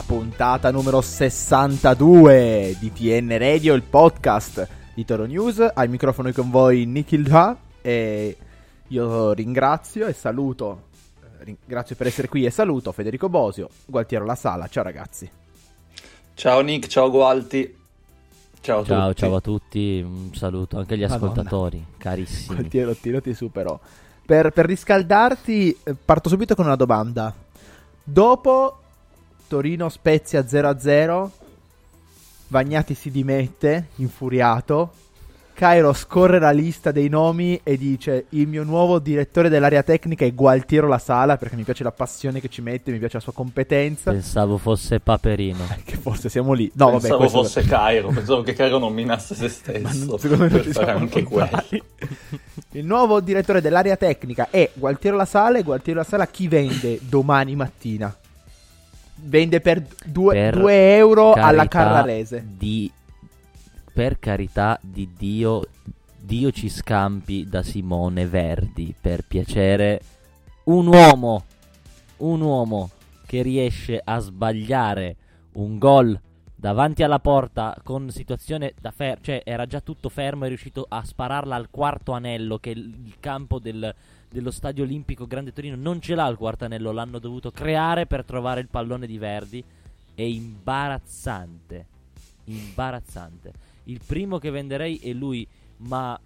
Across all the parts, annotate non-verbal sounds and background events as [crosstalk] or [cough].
La puntata numero 62 di TN Radio, il podcast di Toro News. Ai microfoni con voi Nikhil Jha e io ringrazio e saluto, eh, ringrazio per essere qui e saluto Federico Bosio, Gualtiero La Sala. Ciao ragazzi. Ciao Nick, ciao Gualti. Ciao a Ciao, tutti. ciao a tutti, un saluto anche agli Madonna. ascoltatori, carissimi. Gualtiero, tiro ti supero. Per, per riscaldarti, eh, parto subito con una domanda. Dopo Torino Spezia 0-0, Vagnati si dimette, infuriato. Cairo scorre la lista dei nomi e dice: Il mio nuovo direttore dell'area tecnica è Gualtiero La Sala perché mi piace la passione che ci mette, mi piace la sua competenza. Pensavo fosse Paperino. [laughs] Che forse siamo lì. No, vabbè, pensavo questo- fosse Cairo, pensavo che Cairo nominasse se stesso. [laughs] Ma non- secondo me ci fare siamo anche quello. incontrati. [laughs] Il nuovo direttore dell'area tecnica è Gualtiero La Sala e Gualtiero La Sala chi vende domani mattina? Vende per 2 Per euro alla Carrarese. Di, per carità di Dio, Dio ci scampi da Simone Verdi. Per piacere, un uomo, un uomo che riesce a sbagliare un gol davanti alla porta con situazione da fermo, cioè era già tutto fermo, è riuscito a spararla al quarto anello che il campo del- dello stadio olimpico Grande Torino non ce l'ha il quarto anello, l'hanno dovuto creare per trovare il pallone di Verdi. È imbarazzante, imbarazzante. Il primo che venderei è lui, ma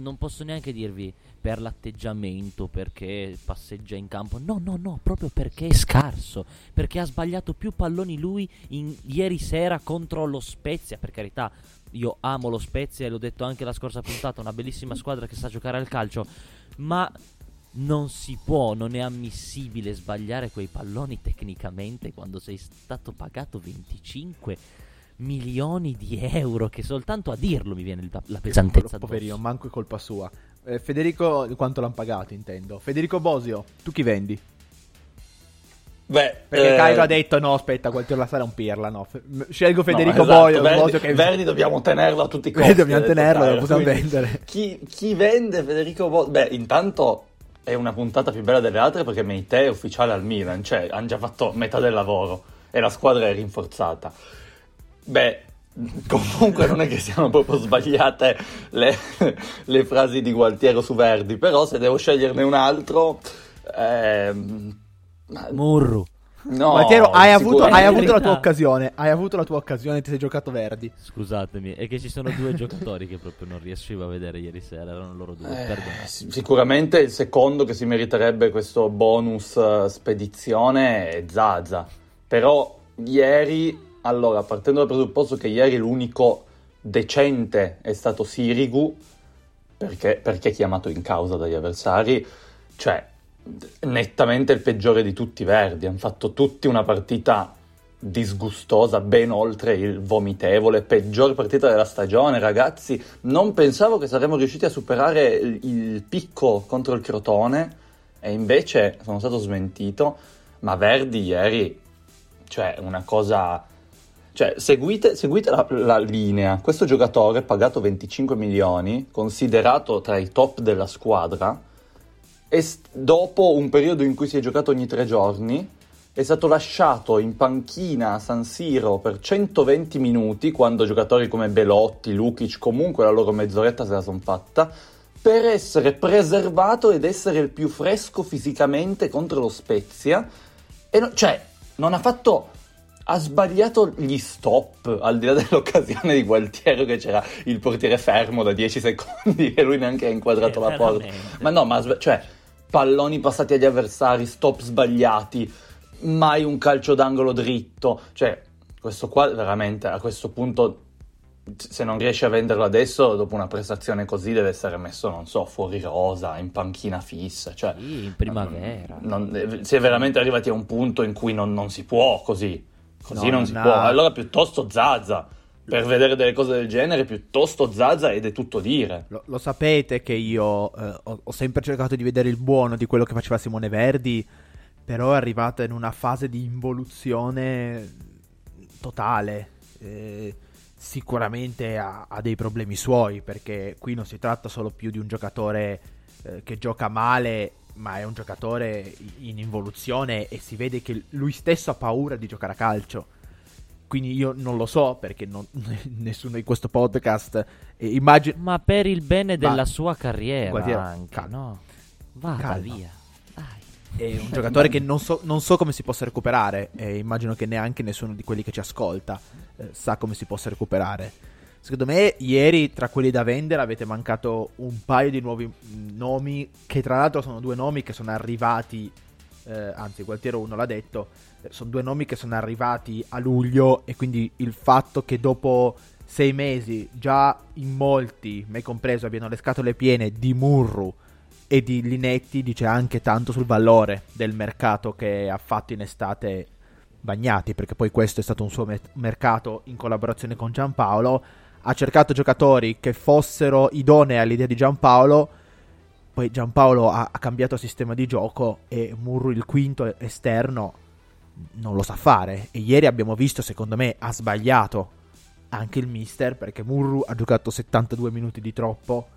non posso neanche dirvi per l'atteggiamento, perché passeggia in campo. No, no, no, proprio perché è scarso. Perché ha sbagliato più palloni lui in- ieri sera contro lo Spezia. Per carità, io amo lo Spezia e l'ho detto anche la scorsa puntata. Una bellissima squadra che sa giocare al calcio. Ma non si può, non è ammissibile sbagliare quei palloni tecnicamente quando sei stato pagato 25 milioni di euro. Che soltanto a dirlo mi viene la, pesantezza. Poverino, addosso. manco è colpa sua. Eh, Federico, quanto l'hanno pagato, intendo. Federico Bosio, tu chi vendi? Beh, Perché eh, Cairo ha detto: No, aspetta, Gualtiero La Sala è un pirla. No, scelgo no, Federico esatto, Bosio, Verdi, Bosio che Verdi dobbiamo tenerlo a tutti i [laughs] Verdi costi. dobbiamo ha detto tenerlo, lo possiamo quindi vendere. Chi, chi vende Federico Bosio? Beh, intanto è una puntata più bella delle altre perché Meite è ufficiale al Milan, cioè hanno già fatto metà del lavoro e la squadra è rinforzata. Beh, [laughs] comunque non è che siano proprio sbagliate le, le frasi di Gualtiero su Verdi, però se devo sceglierne un altro... ehm, Murru. no, Gualtiero, hai avuto, hai avuto la tua occasione. Hai avuto la tua occasione, ti sei giocato Verdi. Scusatemi, è che ci sono due [laughs] giocatori che proprio non riuscivo a vedere ieri sera. Erano loro due. Eh, sicuramente il secondo che si meriterebbe questo bonus eh, spedizione è Zaza. Però ieri, allora, partendo dal presupposto che ieri l'unico decente è stato Sirigu, perché, perché chiamato in causa dagli avversari, cioè nettamente il peggiore di tutti i Verdi. Hanno fatto tutti una partita disgustosa, ben oltre il vomitevole, peggior partita della stagione, ragazzi. Non pensavo che saremmo riusciti a superare il, il picco contro il Crotone e invece sono stato smentito. Ma Verdi ieri, cioè, una cosa. Cioè, seguite, seguite la, la linea. Questo giocatore pagato 25 milioni, considerato tra i top della squadra, e s- dopo un periodo in cui si è giocato ogni tre giorni, è stato lasciato in panchina a San Siro per 120 minuti, quando giocatori come Belotti, Lukic, comunque la loro mezz'oretta se la son fatta, per essere preservato ed essere il più fresco fisicamente contro lo Spezia. E no- cioè, non ha fatto... Ha sbagliato gli stop, al di là dell'occasione di Gualtiero che c'era il portiere fermo da 10 secondi [laughs] e lui neanche ha inquadrato la porta. Ma no, ma sba- cioè, palloni passati agli avversari, stop sbagliati, mai un calcio d'angolo dritto. Cioè, questo qua veramente a questo punto, se non riesce a venderlo adesso, dopo una prestazione così deve essere messo, non so, fuori rosa, in panchina fissa. Cioè, Sì, in primavera. non- non- si è veramente arrivati a un punto in cui non, non si può così. Così No, non si ha- può. Allora piuttosto Zaza. Per vedere delle cose del genere, piuttosto Zaza ed è tutto dire. Lo, lo sapete che io eh, ho, ho sempre cercato di vedere il buono di quello che faceva Simone Verdi, però è arrivata in una fase di involuzione totale. Eh, sicuramente ha, ha dei problemi suoi, perché qui non si tratta solo più di un giocatore eh, che gioca male, ma è un giocatore in involuzione e si vede che lui stesso ha paura di giocare a calcio. Quindi io non lo so perché non- [laughs] nessuno di questo podcast eh, immagino Ma per il bene Ma- della sua carriera Guardiamo, anche, calma. no? Vada Calma. via. Dai. È un giocatore che non so, non so come si possa recuperare e immagino che neanche nessuno di quelli che ci ascolta eh, sa come si possa recuperare. Secondo me ieri tra quelli da vendere avete mancato un paio di nuovi nomi che tra l'altro sono due nomi che sono arrivati, eh, anzi Gualtiero uno l'ha detto, eh, sono due nomi che sono arrivati a luglio e quindi il fatto che dopo sei mesi già in molti, me compreso, abbiano le scatole piene di Murru e di Linetti dice anche tanto sul valore del mercato che ha fatto in estate Bagnati, perché poi questo è stato un suo me- mercato in collaborazione con Giampaolo. Ha cercato giocatori che fossero idonei all'idea di Giampaolo. Poi Giampaolo ha, ha cambiato sistema di gioco e Murru, il quinto esterno, non lo sa fare. E ieri abbiamo visto, secondo me, ha sbagliato anche il mister perché Murru ha giocato 72 minuti di troppo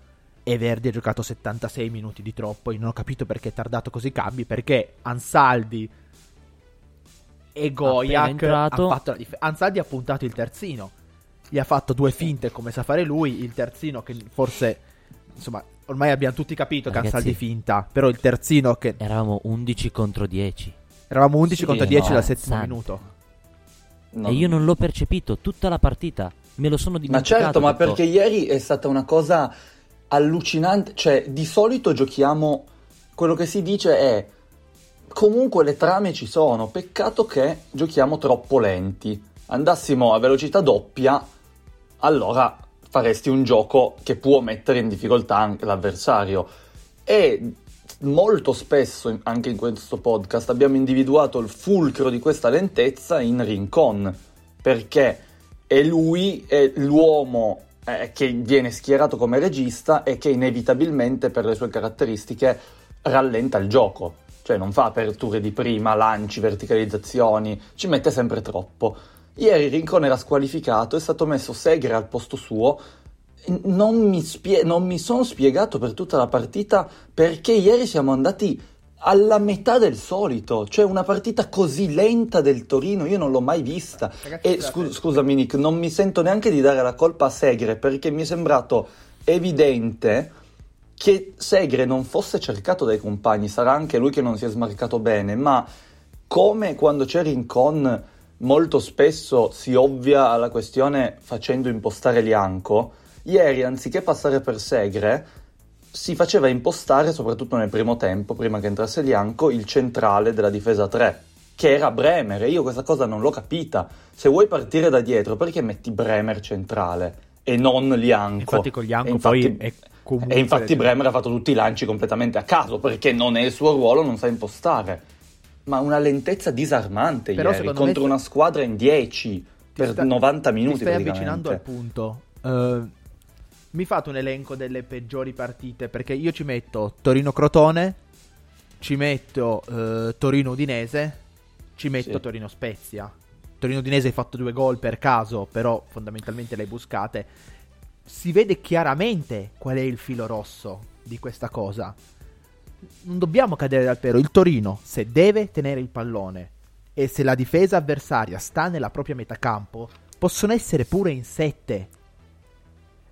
e Verdi ha giocato 76 minuti di troppo. Io non ho capito perché è tardato così cambi. Perché Ansaldi e entrato- ha fatto la dif- Ansaldi ha puntato il terzino. Gli ha fatto due finte come sa fare lui. Il terzino che forse insomma ormai abbiamo tutti capito Ragazzi- che Ansaldi finta. Però il terzino che Eravamo 11 contro 10. eravamo 11 Sì, contro 10 no, dal settimo Santo. minuto. Non- E io non l'ho percepito tutta la partita. Me lo sono Ma dimenticato. certo, ma perché ieri è stata una cosa allucinante. Cioè, di solito giochiamo. Quello che si dice è. Comunque le trame ci sono. Peccato che giochiamo troppo lenti. Andassimo a velocità doppia, allora faresti un gioco che può mettere in difficoltà anche l'avversario. E molto spesso, anche in questo podcast, abbiamo individuato il fulcro di questa lentezza in Rincon. Perché è lui, è l'uomo eh, che viene schierato come regista e che inevitabilmente per le sue caratteristiche rallenta il gioco. Cioè non fa aperture di prima, lanci, verticalizzazioni, ci mette sempre troppo. Ieri Rincon era squalificato, è stato messo Segre al posto suo. Non mi, spie- non mi sono spiegato per tutta la partita perché ieri siamo andati alla metà del solito, cioè una partita così lenta del Torino, io non l'ho mai vista. Ragazzi, E scu- scusami Nick, non mi sento neanche di dare la colpa a Segre perché mi è sembrato evidente che Segre non fosse cercato dai compagni, sarà anche lui che non si è smarcato bene, ma come quando c'è Rincon molto spesso si ovvia alla questione facendo impostare Lianco, ieri anziché passare per Segre si faceva impostare, soprattutto nel primo tempo, prima che entrasse Lianco, il centrale della difesa 3, che era Bremer, e io questa cosa non l'ho capita. Se vuoi partire da dietro, perché metti Bremer centrale e non Lianco? Infatti con Lianco E infatti- poi comunque E infatti Bremer ha fatto tutti i lanci completamente a caso, perché non è il suo ruolo, non sa impostare. Ma una lentezza disarmante Però ieri, contro una squadra in 10 per sta- 90 minuti Ti stai avvicinando al punto. Eh, mi fate un elenco delle peggiori partite? Perché io ci metto Torino-Crotone, ci metto eh, Torino-Udinese, ci metto Sì. Torino-Spezia. Torino-Udinese hai fatto due gol per caso, però fondamentalmente le hai buscate. Si vede chiaramente qual è il filo rosso di questa cosa. Non dobbiamo cadere dal pero. Il Torino, se deve tenere il pallone e se la difesa avversaria sta nella propria metà campo, possono essere pure in sette.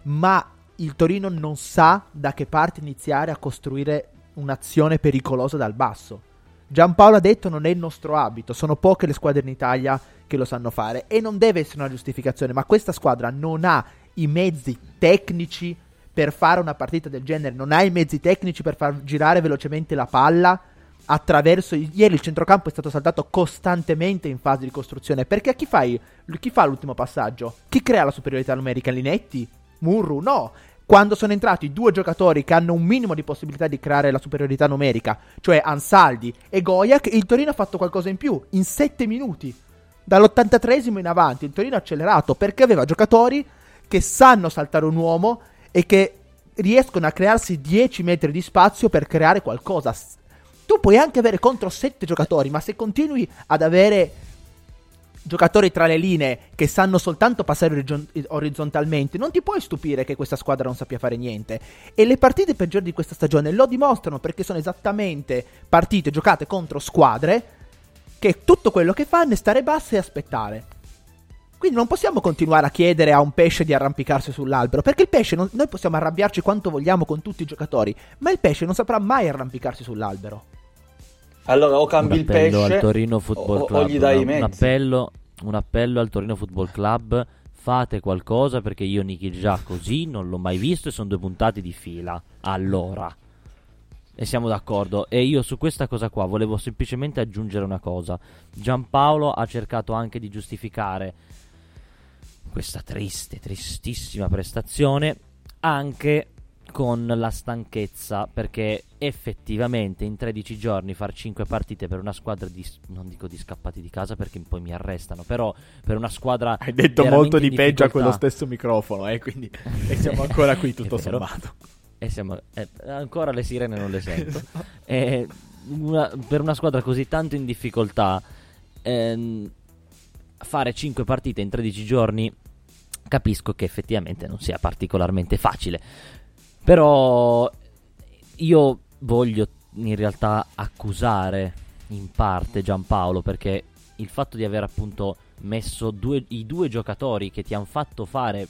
Ma il Torino non sa da che parte iniziare a costruire un'azione pericolosa dal basso. Giampaolo ha detto non è il nostro abito, sono poche le squadre in Italia che lo sanno fare e non deve essere una giustificazione, ma questa squadra non ha i mezzi tecnici per fare una partita del genere, non ha i mezzi tecnici per far girare velocemente la palla attraverso ieri il centrocampo è stato saltato costantemente in fase di costruzione perché chi fai chi fa l'ultimo passaggio? Chi crea la superiorità numerica? Linetti? Murru? No. Quando sono entrati due giocatori che hanno un minimo di possibilità di creare la superiorità numerica cioè Ansaldi e Goyak il Torino ha fatto qualcosa in più in 7 minuti. Dall'83esimo in avanti il Torino ha accelerato perché aveva giocatori che sanno saltare un uomo e che riescono a crearsi 10 metri di spazio per creare qualcosa tu puoi anche avere contro sette giocatori, ma se continui ad avere giocatori tra le linee che sanno soltanto passare orizzontalmente, non ti puoi stupire che questa squadra non sappia fare niente. E le partite peggiori di questa stagione lo dimostrano perché sono esattamente partite giocate contro squadre che tutto quello che fanno è stare basse e aspettare. Quindi non possiamo continuare a chiedere a un pesce di arrampicarsi sull'albero, perché il pesce, non, noi possiamo arrabbiarci quanto vogliamo con tutti i giocatori, ma il pesce non saprà mai arrampicarsi sull'albero. Allora o cambi il pesce al Torino Football Club, o, o gli dai i mezzi. Un appello, un appello al Torino Football Club, fate qualcosa perché io Nicky già così non l'ho mai visto e sono due puntate di fila. Allora. E siamo d'accordo. E io su questa cosa qua volevo semplicemente aggiungere una cosa. Giampaolo ha cercato anche di giustificare questa triste, tristissima prestazione anche con la stanchezza perché effettivamente in 13 giorni far 5 partite per una squadra di non dico di scappati di casa perché poi mi arrestano però per una squadra hai detto molto di peggio a quello stesso microfono eh, quindi [laughs] e siamo ancora qui tutto sommato. E siamo, eh, ancora le sirene non le sento. [laughs] E una, per una squadra così tanto in difficoltà ehm, fare 5 partite in 13 giorni capisco che effettivamente non sia particolarmente facile però io voglio in realtà accusare in parte Giampaolo perché il fatto di aver appunto messo due, i due giocatori che ti hanno fatto fare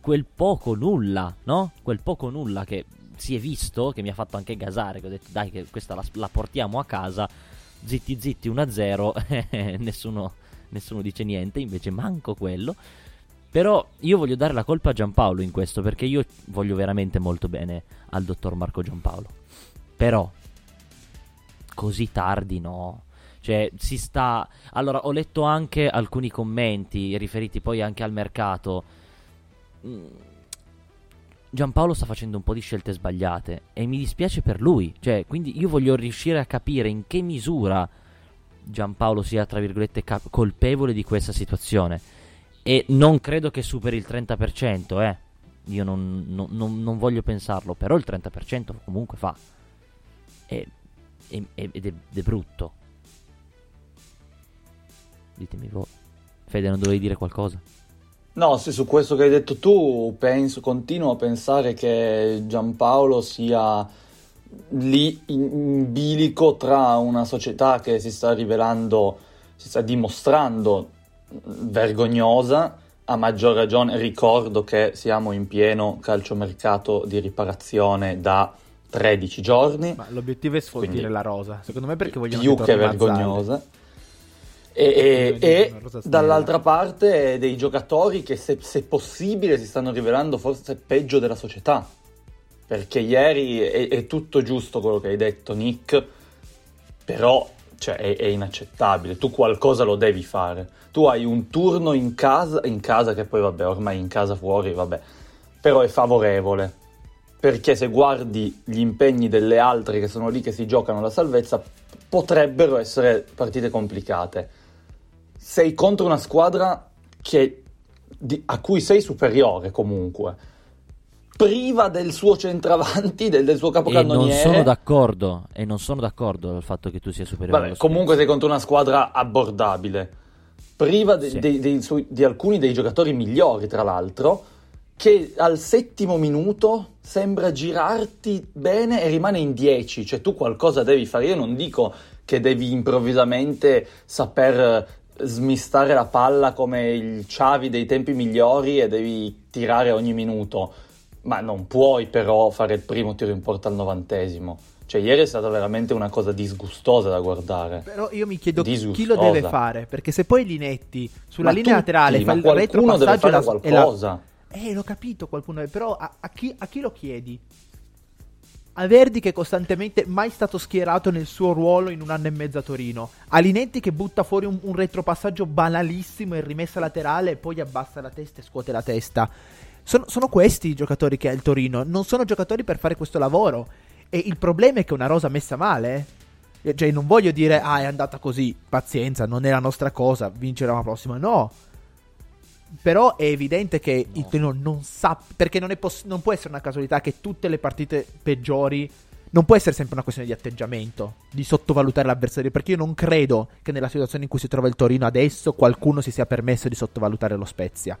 quel poco nulla, no? Quel poco nulla che si è visto, che mi ha fatto anche gasare, che ho detto dai che questa la, la portiamo a casa, zitti zitti 1-0, [laughs] nessuno, nessuno dice niente, invece manco quello. Però io voglio dare la colpa a Giampaolo in questo perché io voglio veramente molto bene al dottor Marco Giampaolo. Però così tardi no. Cioè, si sta. Allora, ho letto anche alcuni commenti riferiti poi anche al mercato. Mm, Giampaolo sta facendo un po' di scelte sbagliate e mi dispiace per lui. Cioè, quindi io voglio riuscire a capire in che misura Giampaolo sia, tra virgolette, cap- colpevole di questa situazione e non credo che superi il 30%, eh. Io non, non, non, non voglio pensarlo, però il 30% comunque fa. E, e, ed, è, è brutto. Ditemi voi. Fede, non dovevi dire qualcosa? No, sì, su questo che hai detto tu, penso, continuo a pensare che Giampaolo sia lì in bilico tra una società che si sta rivelando, si sta dimostrando vergognosa, a maggior ragione ricordo che siamo in pieno calciomercato di riparazione da 13 giorni. Ma l'obiettivo è sfoltire la rosa, secondo me perché vogliamo più che vergognosa. E, e, e dall'altra parte dei giocatori che se, se, possibile si stanno rivelando forse peggio della società. Perché ieri è, è tutto giusto quello che hai detto Nick, però cioè, è, è, inaccettabile. Tu qualcosa lo devi fare. Tu hai un turno in casa, in casa che poi vabbè, ormai in casa fuori, vabbè, però è favorevole. Perché se guardi gli impegni delle altre che sono lì che si giocano la salvezza, potrebbero essere partite complicate. Sei contro una squadra che, di, a cui sei superiore comunque priva del suo centravanti, del, del suo capocannoniere. E non sono d'accordo, e non sono d'accordo al fatto che tu sia superiore. Vabbè, comunque sei contro una squadra abbordabile, priva de, sì. de, de, de, di alcuni dei giocatori migliori, tra l'altro, che al settimo minuto sembra girarti bene e rimane in 10, cioè tu qualcosa devi fare. Io non dico che devi improvvisamente saper smistare la palla come il Ciavi dei tempi migliori e devi tirare ogni minuto ma non puoi però fare il primo tiro in porta al novantesimo. Cioè, ieri è stata veramente una cosa disgustosa da guardare. Però io mi chiedo chi lo deve fare. Perché se poi Linetti sulla ma linea tutti, laterale fa il retropassaggio deve fare qualcosa. La... Eh, l'ho capito qualcuno. Però a, a, chi, a chi lo chiedi? a Verdi che costantemente mai stato schierato nel suo ruolo in un anno e mezzo a Torino, a Linetti che butta fuori un, un retropassaggio banalissimo in rimessa laterale e poi abbassa la testa e scuote la testa. Sono, sono questi i giocatori che ha il Torino, non sono giocatori per fare questo lavoro. E il problema è che una rosa messa male. eh. Cioè, non voglio dire, ah, è andata così, pazienza, non è la nostra cosa, vincere la prossima. No. Però è evidente che il Torino non sa. Perché non, è poss- non può essere una casualità che tutte le partite peggiori. Non può essere sempre una questione di atteggiamento, di sottovalutare l'avversario. Perché io non credo che nella situazione in cui si trova il Torino adesso qualcuno si sia permesso di sottovalutare lo Spezia.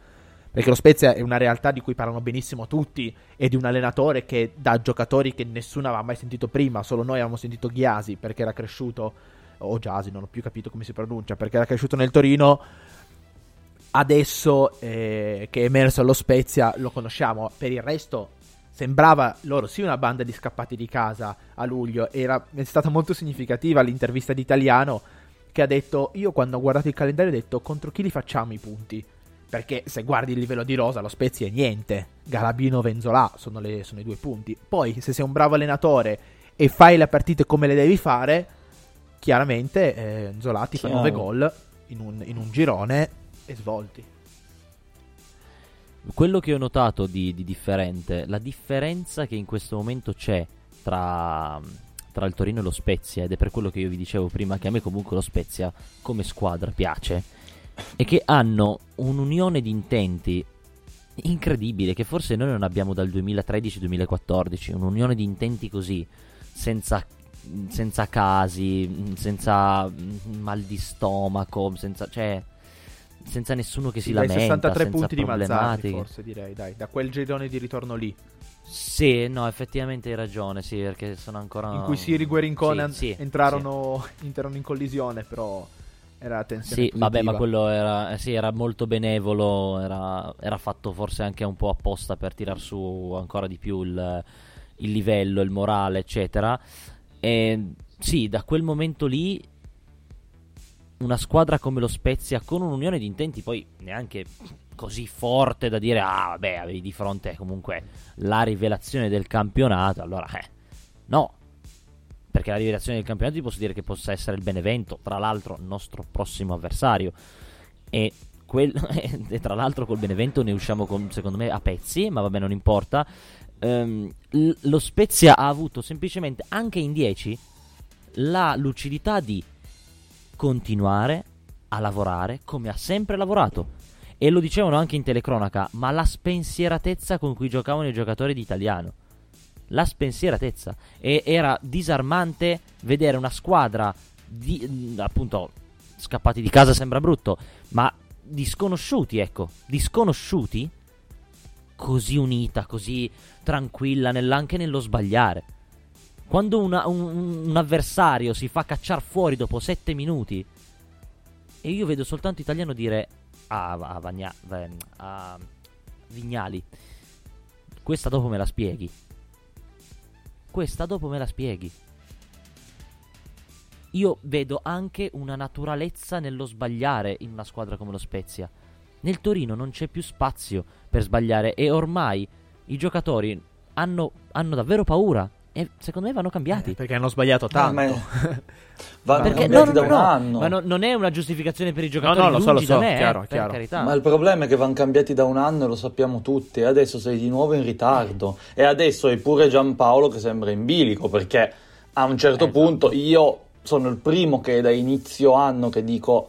Perché lo Spezia è una realtà di cui parlano benissimo tutti e di un allenatore che dà giocatori che nessuno aveva mai sentito prima, solo noi avevamo sentito Ghiasi perché era cresciuto, o Giasi, non ho più capito come si pronuncia, perché era cresciuto nel Torino. Adesso eh, che è emerso allo Spezia lo conosciamo, per il resto sembrava loro sì una banda di scappati di casa a luglio, era, è stata molto significativa l'intervista di Italiano che ha detto io quando ho guardato il calendario ho detto contro chi li facciamo i punti? Perché se guardi il livello di rosa, lo Spezia è niente. Galabino Venzola sono, le- sono i due punti. Poi, se sei un bravo allenatore e fai le partite come le devi fare, chiaramente eh, Nzola ti fa Chiaro. 9 gol in un, in un girone e svolti. Quello che ho notato di, di differente, la differenza che in questo momento c'è tra, tra il Torino e lo Spezia, ed è per quello che io vi dicevo prima che a me comunque lo Spezia come squadra piace, è che hanno un'unione di intenti incredibile che forse noi non abbiamo dal 2013-2014, un'unione di intenti così, senza, senza casi, senza mal di stomaco, senza, cioè, senza nessuno che si dai lamenta, 63 senza punti di Mazzarri, forse direi, dai, da quel girone di ritorno lì, Sì, no, effettivamente hai ragione, sì, perché sono ancora... in cui Siri, Guerincone Ah, Sì, sì, entrarono, entrarono in collisione, però era tensione Sì, vabbè, ma positiva. quello era, eh, sì, era molto benevolo, era, era fatto forse anche un po' apposta per tirar su ancora di più il, il livello, il morale, eccetera. E sì, da quel momento lì una squadra come lo Spezia con un'unione di intenti poi neanche così forte da dire ah vabbè avevi di fronte comunque la rivelazione del campionato allora eh no perché la rivelazione del campionato ti posso dire che possa essere il Benevento tra l'altro nostro prossimo avversario e, quel- [laughs] e tra l'altro col Benevento ne usciamo con- secondo me a pezzi ma vabbè non importa l- lo Spezia ha avuto semplicemente anche in 10 la lucidità di continuare a lavorare come ha sempre lavorato. E lo dicevano anche in telecronaca, ma la spensieratezza con cui giocavano i giocatori di italiano. La spensieratezza. E era disarmante vedere una squadra di, mh, appunto scappati di casa sembra brutto, ma di sconosciuti, ecco, di sconosciuti così unita, così tranquilla anche nello sbagliare. Quando una- un, un avversario si fa cacciare fuori dopo 7 minuti e io vedo soltanto italiano dire a, a, Vagna- va- a Vignali, questa dopo me la spieghi. Questa dopo me la spieghi. Io vedo anche una naturalezza nello sbagliare in una squadra come lo Spezia. Nel Torino non c'è più spazio per sbagliare e ormai i giocatori hanno, hanno davvero paura e secondo me vanno cambiati. Eh, perché hanno sbagliato Ah, tanto. ma- Vanno Perché cambiati no, da no, un no, anno. ma no- non è una giustificazione per i giocatori no, lo so, lo so, me, eh, chiaro, per chiaro. Ma il problema è che vanno cambiati da un anno e lo sappiamo tutti. E adesso sei di nuovo in ritardo. E adesso hai pure Giampaolo che sembra in bilico. Perché a un certo Esatto. punto io sono il primo che da inizio anno che dico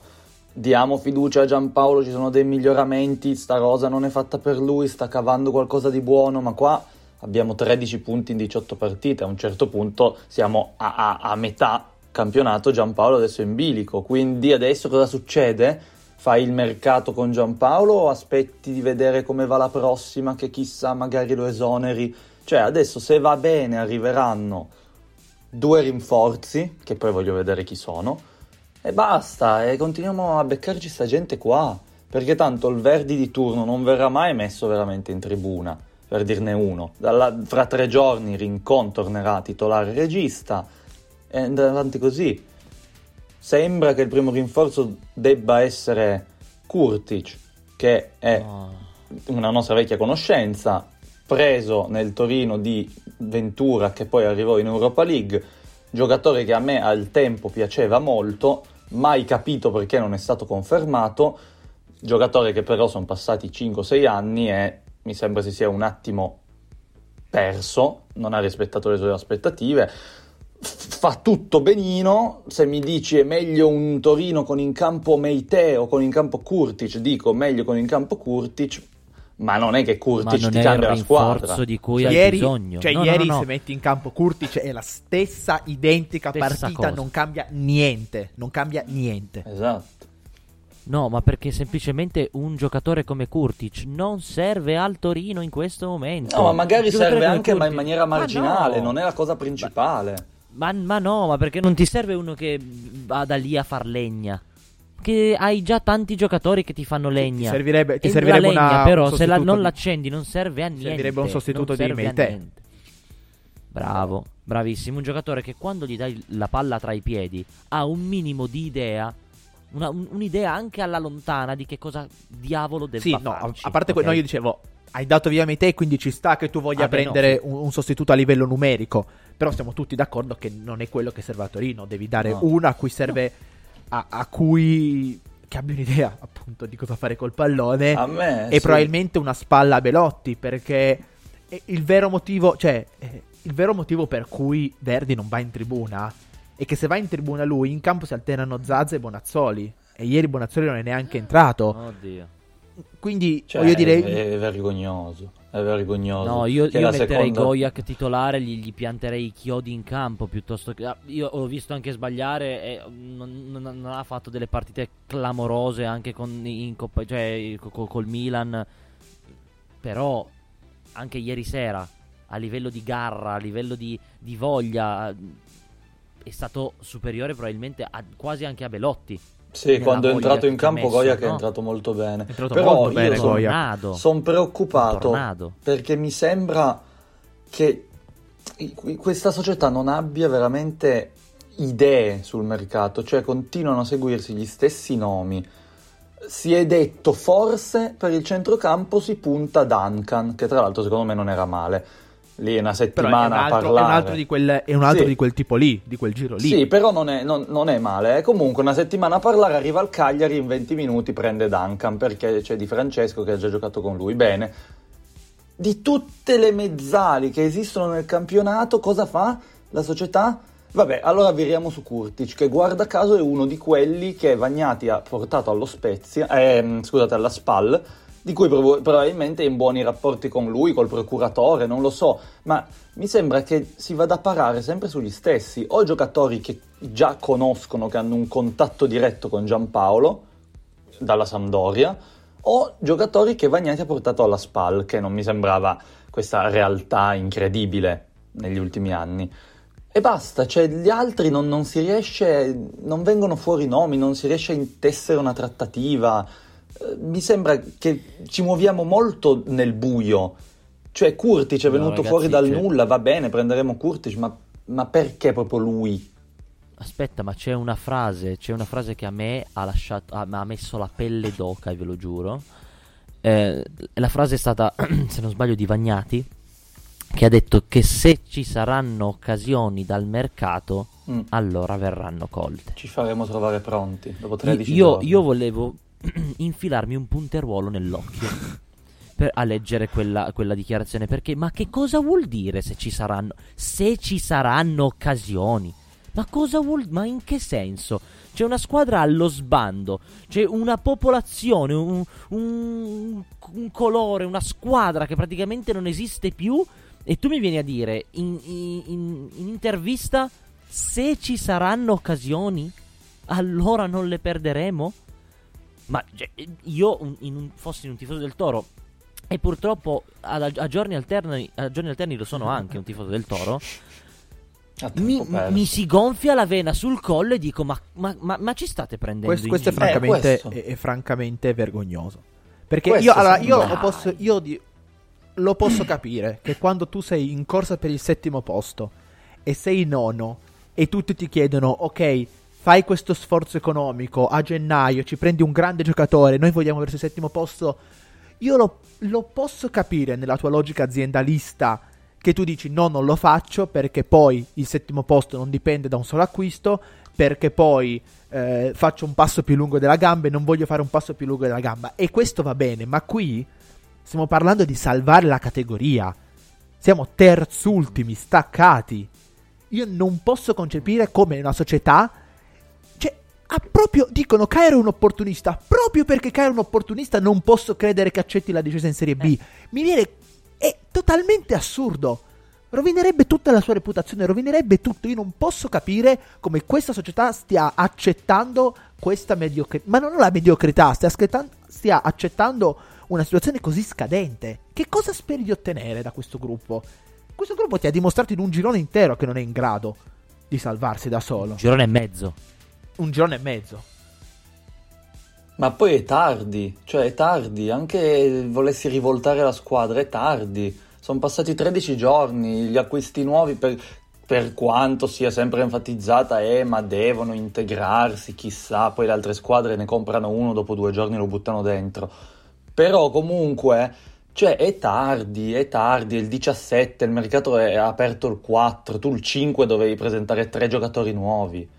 diamo fiducia a Giampaolo, ci sono dei miglioramenti, sta cosa non è fatta per lui, sta cavando qualcosa di buono, ma qua abbiamo 13 punti in 18 partite, a un certo punto siamo a, a- a metà campionato, Giampaolo adesso è in bilico, quindi adesso cosa succede? Fai il mercato con Giampaolo o aspetti di vedere come va la prossima che chissà magari lo esoneri? Cioè adesso se va bene arriveranno due rinforzi, che poi voglio vedere chi sono, e basta, e continuiamo a beccarci sta gente qua, perché tanto il Verdi di turno non verrà mai messo veramente in tribuna, per dirne uno. Dalla- fra tre giorni Rincon tornerà titolare regista, e andrà avanti così. Sembra che il primo rinforzo debba essere Kurtic, che è No. una nostra vecchia conoscenza, preso nel Torino di Ventura che poi arrivò in Europa League, giocatore che a me al tempo piaceva molto, mai capito perché non è stato confermato, giocatore che però sono passati 5-6 anni e mi sembra si sia un attimo perso, non ha rispettato le sue aspettative. Fa tutto benino, se mi dici è meglio un Torino con in campo Meite o con in campo Kurtic, dico meglio con in campo Kurtic, ma non è che Kurtic ti cambia la squadra. di cui ieri, hai bisogno. Cioè, No, no, ieri no, no. se metti in campo Kurtic è la stessa identica Stessa partita, cosa. non cambia niente. Non cambia niente. Esatto. No, ma perché semplicemente un giocatore come Kurtic non serve al Torino in questo momento. No, ma magari serve anche ma in maniera Ma marginale, no. non è la cosa principale. Ma, ma no, ma perché non ti serve uno che vada lì a far legna? Che hai già tanti giocatori che ti fanno legna. Ti servirebbe, ti servirebbe la legna, una, però, un se la- non di- l'accendi, non serve a niente. Servirebbe un sostituto di niente. Bravo, bravissimo. Un giocatore che quando gli dai la palla tra i piedi ha un minimo di idea. Una- un- un'idea anche alla lontana di che cosa diavolo debba Sì, no, a, farci, a parte quello, ok? no, io dicevo, hai dato via Meite, quindi ci sta che tu voglia Ah, no, prendere sì. un, un sostituto a livello numerico. Però siamo tutti d'accordo che non è quello che serve a Torino. Devi dare No. una a cui serve, a, a cui che abbia un'idea appunto di cosa fare col pallone. A me e sì. probabilmente una spalla a Belotti perché il vero motivo, cioè eh, il vero motivo per cui Verdi non va in tribuna è che se va in tribuna lui in campo si alternano Zazza e Bonazzoli e ieri Bonazzoli non è neanche entrato. Oddio. Quindi Cioè, voglio dire è, è vergognoso, è vergognoso. No, io, Che io metterei seconda- Goyak titolare, gli, gli pianterei i chiodi in campo piuttosto che... ah, io ho visto anche sbagliare e non, non- non ha fatto delle partite clamorose anche con, in Coppa, cioè, co- co- col Milan, però anche ieri sera a livello di garra, a livello di, di voglia è stato superiore probabilmente a- quasi anche a Belotti. Sì, quando è entrato in campo messo, Goya che è no? entrato molto bene. È entrato Però molto bene sono, Goya. Tornado. son preoccupato perché mi sembra che questa società non abbia veramente idee sul mercato, cioè continuano a seguirsi gli stessi nomi. Si è detto forse per il centrocampo si punta Duncan, che tra l'altro secondo me non era male. Lì una però è un settimana a altro, è un parlare. altro di quel, è un altro Sì. di quel tipo lì, di quel giro lì. Sì, però non è, non- non è male. eh. Comunque, una settimana a parlare, arriva al Cagliari, in 20 minuti prende Duncan perché c'è Di Francesco che ha già giocato con lui. Bene. Di tutte le mezzali che esistono nel campionato, cosa fa la società? Vabbè, allora viriamo su Kurtic, che guarda caso è uno di quelli che Vagnati ha portato allo Spezia, ehm, scusate, alla SPAL, di cui prob- probabilmente in buoni rapporti con lui, col procuratore, non lo so, ma mi sembra che si vada a parare sempre sugli stessi, o giocatori che già conoscono, che hanno un contatto diretto con Giampaolo, dalla Sampdoria, o giocatori che Vagnati ha portato alla SPAL, che non mi sembrava questa realtà incredibile negli ultimi anni. E basta, cioè gli altri non, non si riesce, non vengono fuori nomi, non si riesce a intessere una trattativa. Eh, mi sembra che ci muoviamo molto nel buio. Cioè Kurtic è No, venuto ragazzi, fuori dal cioè- nulla, va bene, prenderemo Kurtic, ma, ma perché proprio lui? Aspetta, ma c'è una frase, c'è una frase che a me ha lasciato, ha, ha messo la pelle d'oca, ve lo giuro. Eh, la frase è stata, [clears throat] se non sbaglio, di Vagnati, che ha detto che se ci saranno occasioni dal mercato, Mm. allora verranno colte. Ci faremo trovare pronti dopo 13 Io, giorni. io volevo [clears throat] infilarmi un punteruolo nell'occhio per, a leggere quella, quella dichiarazione perché ma che cosa vuol dire se ci saranno se ci saranno occasioni ma cosa vuol ma in che senso c'è una squadra allo sbando c'è una popolazione un, un, un colore una squadra che praticamente non esiste più e tu mi vieni a dire in, in- in- in intervista se ci saranno occasioni allora non le perderemo? Ma cioè, io un- in un- fossi in un tifoso del Toro e purtroppo a, a giorni alterni, a giorni alterni lo sono anche un tifoso del Toro, A tempo mi, mi si gonfia la vena sul collo e dico ma, ma- ma- ma ci state prendendo Questo, in questo è, giro?" francamente, questo. è, è francamente vergognoso. Perché Questo io, allora, io, lo posso, io di- lo posso [clears throat] capire che quando tu sei in corsa per il settimo posto e sei nono e tutti ti chiedono, ok, fai questo sforzo economico a gennaio, ci prendi un grande giocatore, noi vogliamo verso il settimo posto. io lo, lo posso capire nella tua logica aziendalista che tu dici no, non lo faccio perché poi il settimo posto non dipende da un solo acquisto, perché poi eh, faccio un passo più lungo della gamba e non voglio fare un passo più lungo della gamba. E questo va bene, ma qui stiamo parlando di salvare la categoria. Siamo terzultimi, staccati. Io non posso concepire come una società. Ha proprio. Dicono Kai era un opportunista. Proprio perché Kai è un opportunista, non posso credere che accetti la discesa in Serie B. Eh. Mi viene. È totalmente assurdo. Rovinerebbe tutta la sua reputazione, rovinerebbe tutto. Io non posso capire come questa società stia accettando questa mediocrità. Ma non la mediocrità, stia, stia accettando una situazione così scadente. Che cosa speri di ottenere da questo gruppo? Questo gruppo ti ha dimostrato in un girone intero che non è in grado di salvarsi da solo. Girone e mezzo. Un girone e mezzo. Ma poi è tardi, cioè è tardi, anche volessi rivoltare la squadra, è tardi. Sono passati 13 giorni, gli acquisti nuovi per, per quanto sia sempre enfatizzata è ma devono integrarsi, chissà, poi le altre squadre ne comprano uno dopo due giorni lo buttano dentro. Però comunque, cioè è tardi, è tardi, è il 17, il mercato è aperto il 4, tu il 5 dovevi presentare tre giocatori nuovi.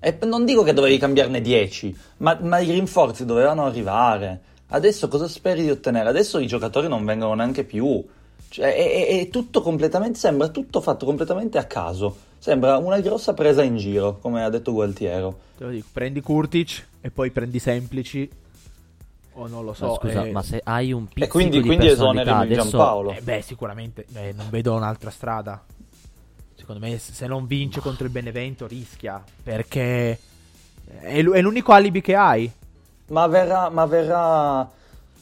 E non dico che dovevi cambiarne 10, ma, ma i rinforzi dovevano arrivare. Adesso cosa speri di ottenere? Adesso i giocatori non vengono neanche più. Cioè, è, è- è tutto completamente, sembra tutto fatto completamente a caso. Sembra una grossa presa in giro, come ha detto Gualtiero. Te lo dico, prendi Kurtic e poi prendi Semplici. O non lo so. Ma scusa, eh, ma se hai un pizzico E quindi, di quindi personalità adesso... Giampaolo. Eh beh, sicuramente eh, non vedo un'altra strada. Secondo me, se non vince contro il Benevento, rischia. Perché è, l- è l'unico alibi che hai. Ma verrà, ma verrà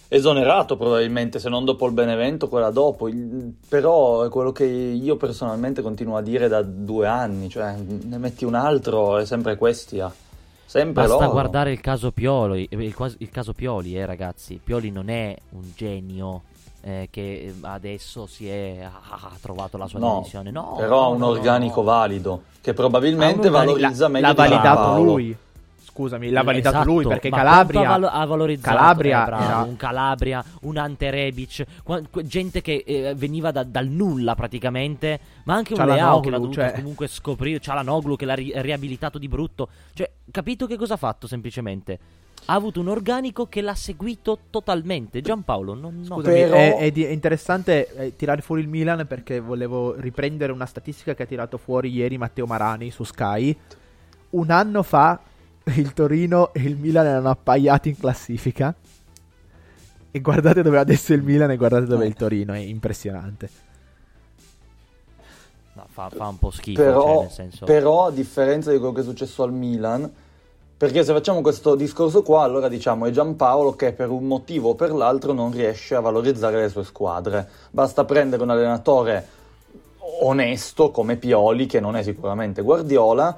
esonerato probabilmente, se non dopo il Benevento, quella dopo. Il- però è quello che io personalmente continuo a dire da due anni, cioè ne metti un altro e sempre questi ha. Sempre Basta loro. guardare il caso Pioli, eh, il, quas- il caso Pioli, eh, ragazzi. Pioli non è un genio eh, che adesso si è ha, ha trovato la sua No, dimensione. No, però ha no, un no, organico no. valido, che probabilmente organi- valorizza l'ha- meglio L'ha di validato lui. Scusami, l'ha validato Esatto, lui perché Calabria. ha, valo- ha valorizzato Calabria eh, bravo, era- un Calabria, un Ante Rebic, gente che eh, veniva da- dal nulla praticamente, ma anche un Leao che l'ha dovuto cioè- comunque scoprire, Cialanoglu che l'ha ri- riabilitato di brutto. Cioè, capito che cosa ha fatto semplicemente? Ha avuto un organico che l'ha seguito totalmente. Giampaolo non no. Scusami, Però- è, è di- è interessante eh, tirare fuori il Milan perché volevo riprendere una statistica che ha tirato fuori ieri Matteo Marani su Sky. Un anno fa il Torino e il Milan erano appaiati in classifica. E guardate dove è adesso il Milan e guardate dove è il Torino, è impressionante. No, fa, fa un po' schifo, Però, cioè, nel senso però, a differenza di quello che è successo al Milan, perché se facciamo questo discorso qua, allora diciamo è Giampaolo che per un motivo o per l'altro non riesce a valorizzare le sue squadre. Basta prendere un allenatore onesto come Pioli, che non è sicuramente Guardiola,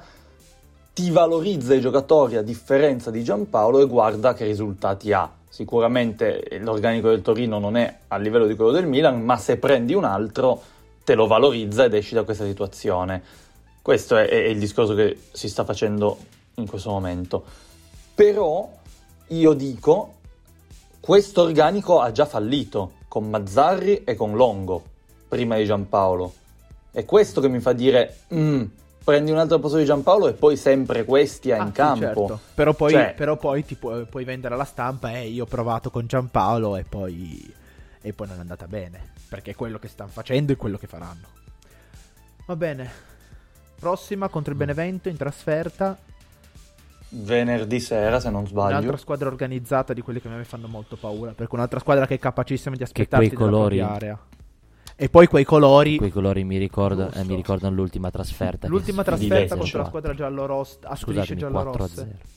ti valorizza i giocatori a differenza di Giampaolo e guarda che risultati ha. Sicuramente l'organico del Torino non è a livello di quello del Milan, ma se prendi un altro te lo valorizza ed esci da questa situazione. Questo è, è il discorso che si sta facendo in questo momento. Però io dico, questo organico ha già fallito con Mazzarri e con Longo, prima di Giampaolo. È questo che mi fa dire, "Mm, prendi un altro posto di Giampaolo e poi sempre questi ha Ah, in sì, campo. certo. Però poi, Cioè- però poi ti pu- puoi vendere alla stampa e io ho provato con Giampaolo e poi, e poi non è andata bene. Perché è quello che stanno facendo e quello che faranno. Va bene. Prossima contro il Benevento in trasferta. Venerdì sera, se non sbaglio. Un'altra squadra organizzata di quelle che a me fanno molto paura. Perché un'altra squadra che è capacissima di aspettarsi quei colori- propria area. E poi quei colori. quei colori mi, ricorda- Giusto. eh, mi ricordano l'ultima trasferta. L'ultima trasferta contro la cioè. squadra giallo-rossa. A strisce giallo-rosse. 4-0.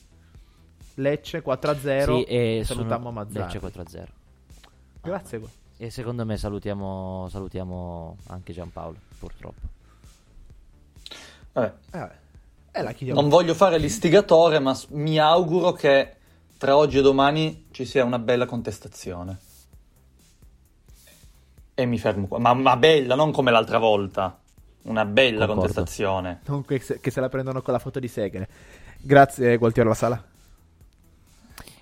Lecce 4-0. Sì, e Salutiamo sono... Lecce 4-0. Grazie. E secondo me salutiamo, salutiamo anche Giampaolo, purtroppo. Vabbè, Eh, eh, non voglio fare l'istigatore, ma mi auguro che tra oggi e domani ci sia una bella contestazione. E mi fermo qua. Ma, ma bella, non come l'altra volta. Una bella Concordo. contestazione. Non che se, che se la prendono con la foto di Segre. Grazie, Gualtiero La Sala.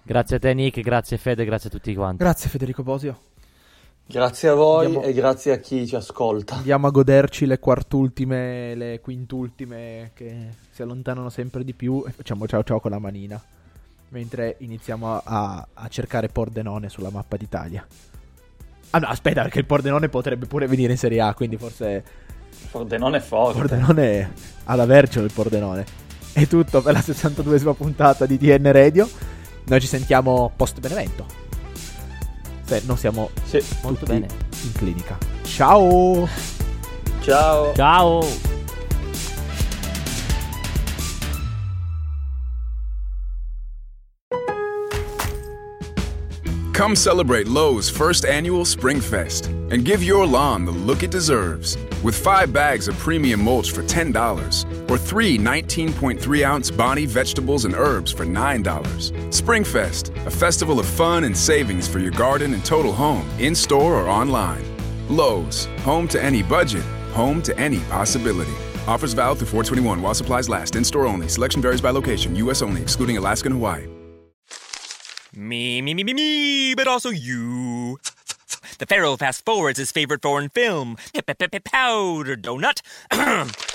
Grazie a te Nick, grazie Fede, grazie a tutti quanti. Grazie Federico Bosio. Grazie a voi Andiamo- e grazie a chi ci ascolta. Andiamo a goderci le quartultime, le quintultime che si allontanano sempre di più e facciamo ciao ciao con la manina. Mentre iniziamo a, a cercare Pordenone sulla mappa d'Italia. Ah no, aspetta, perché il Pordenone potrebbe pure venire in Serie A, quindi forse Pordenone è forte. Pordenone ad avercelo il Pordenone. È tutto per la 62esima puntata di DN Radio. Noi ci sentiamo post Benevento. Se non siamo Sì. Molto tutti bene. in clinica. Ciao! Ciao. Ciao! Come celebrate Lowe's first annual Spring Fest and give your lawn the look it deserves with five bags of premium mulch for $10 or three 19.3 ounce Bonnie vegetables and herbs for $9. SpringFest, a festival of fun and savings for your garden and total home, in store or online. Lowe's, home to any budget, home to any possibility. Offers valid through 421 while supplies last. In store only. Selection varies by location. U.S. only, excluding Alaska and Hawaii. Me, me, me, me, me, but also you. The Pharaoh fast forwards his favorite foreign film, Powder Donut. [clears throat]